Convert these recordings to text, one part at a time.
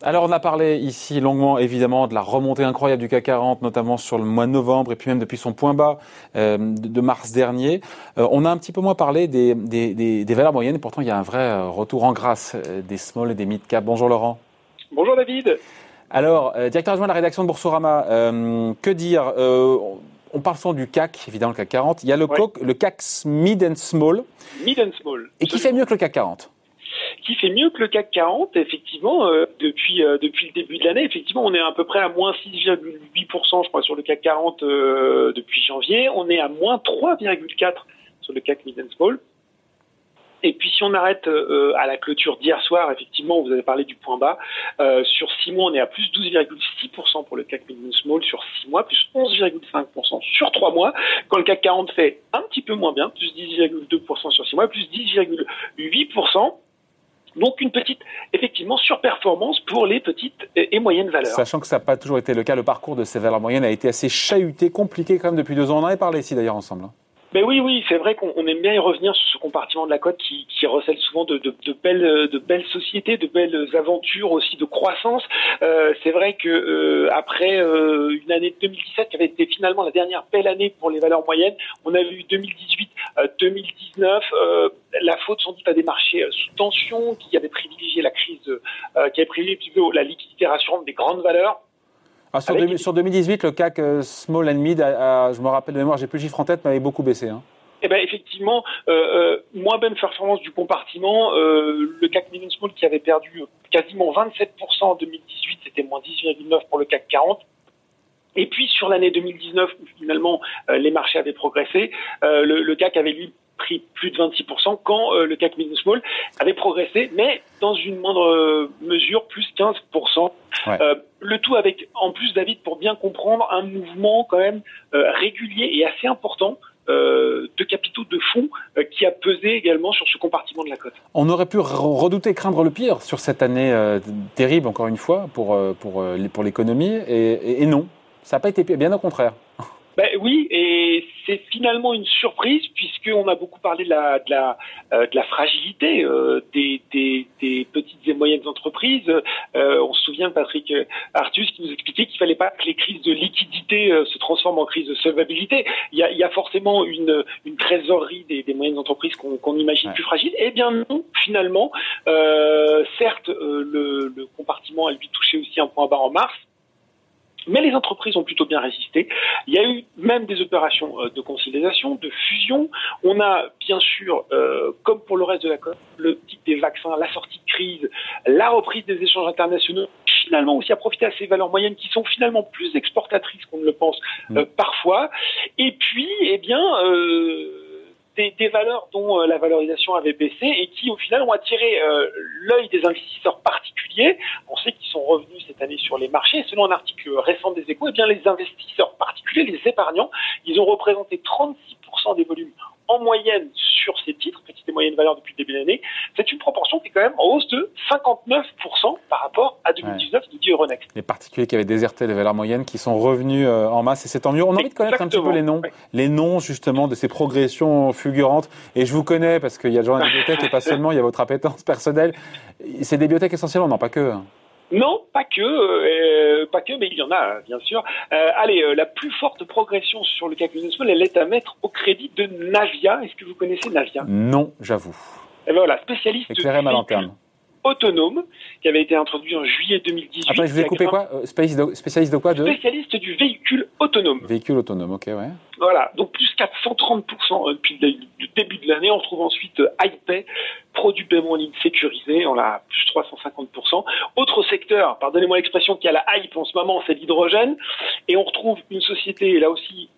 Alors on a parlé ici longuement évidemment de la remontée incroyable du CAC 40, notamment sur le mois de novembre et puis même depuis son point bas euh, de, mars dernier. Euh, on a un petit peu moins parlé des, des, valeurs moyennes et pourtant il y a un vrai euh, retour en grâce des small et des mid cap. Bonjour Laurent. Bonjour David. Alors, directeur adjoint de la rédaction de Boursorama, que dire on parle souvent du CAC, évidemment le CAC 40. Il y a le, le CAC Mid and Small. Mid and Small. Et qui fait mieux que le CAC 40 qui fait mieux que le CAC 40, effectivement, euh, depuis, euh, depuis le début de l'année. Effectivement, on est à peu près à moins 6,8%, je crois, sur le CAC 40 euh, depuis janvier. On est à moins 3,4% sur le CAC Mid Small. Et puis si on arrête à la clôture d'hier soir, effectivement, vous avez parlé du point bas. sur 6 mois, on est à plus 12,6% pour le CAC Mid Small sur 6 mois, plus 11,5% sur 3 mois. Quand le CAC 40 fait un petit peu moins bien, plus 10,2% sur 6 mois, plus 10,8%. Donc une petite, effectivement, surperformance pour les petites et moyennes valeurs. Sachant que ça n'a pas toujours été le cas, le parcours de ces valeurs moyennes a été assez chahuté, compliqué quand même depuis deux ans. On en avait parlé ici d'ailleurs ensemble. Ben oui, oui, c'est vrai qu'on aime bien y revenir sur ce compartiment de la côte qui, recèle souvent de, de, belles, sociétés, de belles aventures aussi de croissance. Euh, c'est vrai que euh, après euh, une année 2017 qui avait été finalement la dernière belle année pour les valeurs moyennes, on a vu 2018, 2019, la faute sans doute à des marchés sous tension qui avaient privilégié la crise, qui avaient privilégié la liquidité rassurante des grandes valeurs. Ah, sur, sur, 2018, le CAC euh, Small and Mid, je me rappelle de mémoire, j'ai plus le chiffre en tête, mais avait beaucoup baissé. Hein. Eh ben effectivement, euh, euh, moins bonne performance du compartiment. le CAC Mid Small qui avait perdu quasiment 27% en 2018, c'était moins 10,9 pour le CAC 40. Et puis sur l'année 2019, où finalement les marchés avaient progressé, le, le, CAC avait lui pris plus de 26% quand le CAC Mid Small avait progressé, mais dans une moindre mesure, plus 15%. Euh, le tout avec, en plus, David, pour bien comprendre, un mouvement quand même euh, régulier et assez important euh, de capitaux de fonds qui a pesé également sur ce compartiment de la cote. On aurait pu redouter, craindre le pire sur cette année terrible, encore une fois, pour, pour, pour l'économie, et, et, non, ça n'a pas été pire, bien au contraire. Ben oui, et c'est finalement une surprise puisqu'on a beaucoup parlé de la, de la, euh, de la fragilité euh, des, des, des, petites et moyennes entreprises. Euh, on se souvient, Patrick Artus, qui nous expliquait qu'il fallait pas que les crises de liquidité se transforment en crise de solvabilité. Il y a, il y a forcément une, une trésorerie des, des moyennes entreprises qu'on imagine plus fragile. Eh bien non, finalement, certes, le, le compartiment a lui touché aussi un point bas en mars, mais les entreprises ont plutôt bien résisté. Il y a eu même des opérations euh, de consolidation, de fusion. On a bien sûr, euh, comme pour le reste de la COP, le type des vaccins, la sortie de crise, la reprise des échanges internationaux, finalement aussi à profiter à ces valeurs moyennes qui sont finalement plus exportatrices qu'on ne le pense mmh. euh, parfois. Et puis, eh bien, des, valeurs dont euh, la valorisation avait baissé et qui, au final, ont attiré euh, l'œil des investisseurs particuliers. On sait qu'ils sont revenus cette année sur les marchés. Selon un article récent des Échos, eh bien, les investisseurs particuliers, les épargnants, ils ont représenté 36% des volumes en moyenne sur ces titres, petites et moyennes valeurs depuis le début de l'année, c'est une proportion qui est quand même en hausse de 59% par rapport à 2019, nous dit Euronext. Les particuliers qui avaient déserté les valeurs moyennes, qui sont revenus euh, en masse, et c'est tant mieux. On a envie de connaître un petit peu les noms, les noms justement de ces progressions fulgurantes. Et je vous connais parce qu'il y a déjà une bibliothèque et pas seulement, il y a votre appétence personnelle. C'est des bibliothèques essentiellement, non pas que. Hein. Non, pas que, euh, pas que, mais il y en a, bien sûr. Euh, allez, euh, la plus forte progression sur le CAC Small, elle est à mettre au crédit de Navia. Est-ce que vous connaissez Navia? Non, j'avoue. Et ben voilà, spécialiste Éclairez ma lanterne autonome qui avait été introduit en juillet 2018. Attends, je vous ai coupé quoi spécialiste de, spécialiste de quoi de Spécialiste du véhicule autonome. Véhicule autonome, ok, ouais. Voilà, donc plus 430% depuis le début de l'année. On retrouve ensuite iPay, produit paiement en ligne sécurisé, on a plus 350%. Autre secteur, pardonnez-moi l'expression qui a la hype en ce moment, c'est l'hydrogène. Et on retrouve une société, là aussi,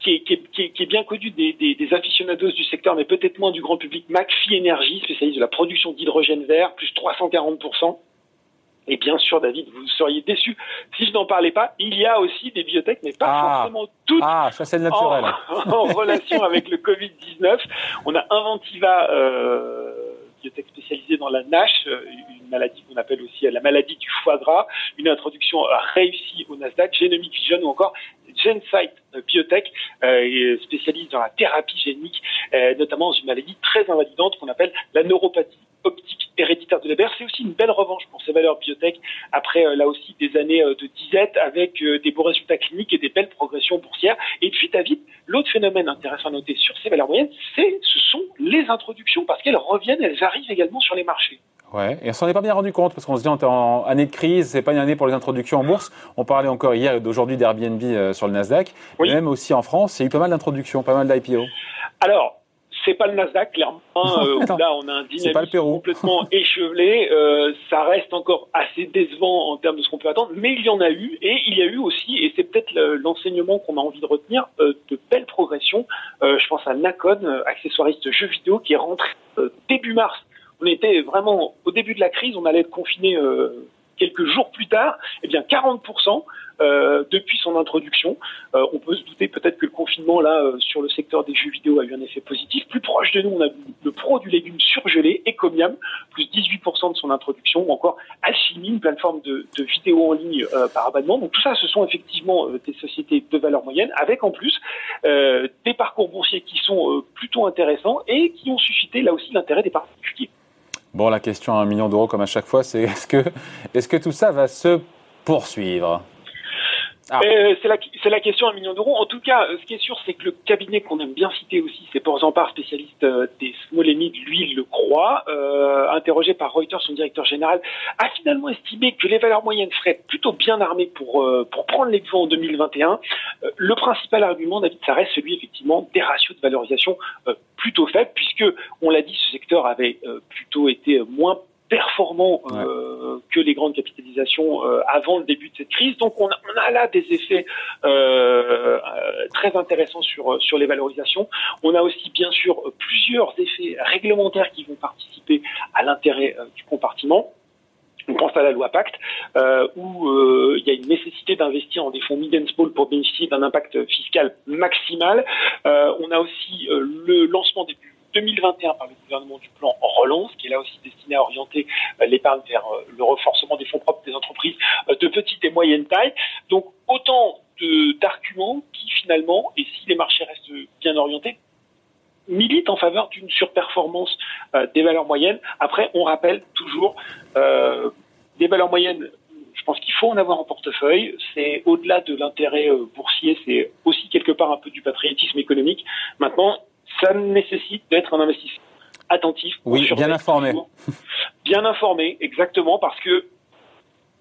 qui est, qui, est, qui, est, bien connu des, des, des, aficionados du secteur, mais peut-être moins du grand public, McPhee Energy, spécialiste de la production d'hydrogène vert, plus 340%. Et bien sûr, David, vous seriez déçu si je n'en parlais pas. Il y a aussi des biotech, mais pas ah, forcément toutes ah, en, en, relation avec le Covid-19. On a Inventiva, euh, biotech spécialisée dans la NASH, euh, une maladie qu'on appelle aussi la maladie du foie gras, une introduction réussie au Nasdaq, Genomic Vision ou encore Gensight Biotech, spécialiste dans la thérapie génique, notamment dans une maladie très invalidante qu'on appelle la neuropathie optique héréditaire de Leber. C'est aussi une belle revanche pour ces valeurs biotech après là aussi des années de disette avec des beaux résultats cliniques et des belles progressions boursières. Et puis David, l'autre phénomène intéressant à noter sur ces valeurs moyennes, c'est ce sont les introductions parce qu'elles reviennent, elles arrivent également sur les marchés. Ouais, et on s'en est pas bien rendu compte parce qu'on se dit on est en année de crise, c'est pas une année pour les introductions en bourse. On parlait encore hier et d'aujourd'hui d'Airbnb euh, sur le Nasdaq, mais même aussi en France, il y a eu pas mal d'introductions, pas mal d'IPO. Alors, c'est pas le Nasdaq, clairement. Euh, là, on a un dynamisme complètement échevelé. Euh, ça reste encore assez décevant en termes de ce qu'on peut attendre, mais il y en a eu, et il y a eu aussi, et c'est peut-être l'enseignement qu'on a envie de retenir, de belles progressions. je pense à Nacon, accessoiriste jeux vidéo, qui est rentré début mars on était vraiment au début de la crise, on allait être confiné euh, quelques jours plus tard, eh bien 40% euh, depuis son introduction. Euh, on peut se douter peut-être que le confinement là sur le secteur des jeux vidéo a eu un effet positif. Plus proche de nous, on a le pro du légume surgelé, Ecomiam, plus 18% de son introduction, ou encore Alchimie, une plateforme de, de vidéo en ligne par abonnement. Donc tout ça, ce sont effectivement des sociétés de valeur moyenne, avec en plus des parcours boursiers qui sont plutôt intéressants et qui ont suscité là aussi l'intérêt des particuliers. Bon, la question à un million d'euros, comme à chaque fois, c'est est-ce que, est-ce que tout ça va se poursuivre? Ah. Euh, c'est la, question à un million d'euros. En tout cas, ce qui est sûr, c'est que le cabinet qu'on aime bien citer aussi, c'est Porzampar, spécialiste euh, des mid, lui, il le croit. Euh, interrogé par Reuters, son directeur général, a finalement estimé que les valeurs moyennes seraient plutôt bien armées pour, euh, pour prendre les devants en 2021. le principal argument, David, ça reste celui effectivement des ratios de valorisation plutôt faibles, puisque, on l'a dit, ce secteur avait plutôt été moins performant euh, que les grandes capitalisations euh, avant le début de cette crise. Donc on a, on a là des effets euh, très intéressants sur sur les valorisations. On a aussi bien sûr plusieurs effets réglementaires qui vont participer à l'intérêt du compartiment. On pense à la loi Pacte, euh, où euh, il y a une nécessité d'investir en des fonds mid and small pour bénéficier d'un impact fiscal maximal. Euh, on a aussi le lancement des 2021 par le gouvernement du plan relance, qui est là aussi destiné à orienter euh, l'épargne vers euh, le renforcement des fonds propres des entreprises euh, de petite et moyenne taille. Donc autant d'arguments qui finalement, et si les marchés restent bien orientés, militent en faveur d'une surperformance des valeurs moyennes. Après, on rappelle toujours des valeurs moyennes je pense qu'il faut en avoir en portefeuille. C'est au-delà de l'intérêt boursier, c'est aussi quelque part un peu du patriotisme économique. Maintenant, ça nécessite d'être un investisseur attentif. Oui, bien informé. Bien informé, exactement, parce que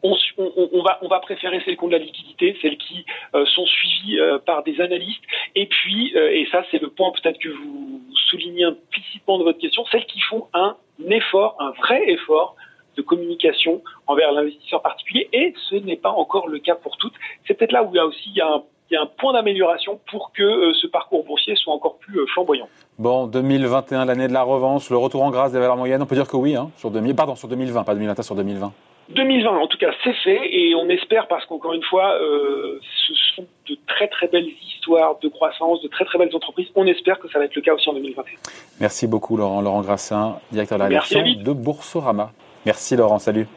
on, va, on va préférer celles qui ont de la liquidité, celles qui euh, sont suivies euh, par des analystes, et puis, euh, et ça c'est le point peut-être que vous soulignez implicitement de votre question, celles qui font un effort, un vrai effort de communication envers l'investisseur particulier, et ce n'est pas encore le cas pour toutes. C'est peut-être là où il y a aussi il y a un il y a un point d'amélioration pour que euh, ce parcours boursier soit encore plus euh, flamboyant. Bon, 2021, l'année de la revanche, le retour en grâce des valeurs moyennes, on peut dire que oui, hein, sur 2000, pardon, sur 2020, pas 2021, sur 2020. 2020, en tout cas, c'est fait et on espère parce qu'encore une fois, euh, ce sont de très très belles histoires de croissance, de très très belles entreprises. On espère que ça va être le cas aussi en 2021. Merci beaucoup Laurent, Laurent Grassin, directeur de la direction de Boursorama. Merci Laurent, salut.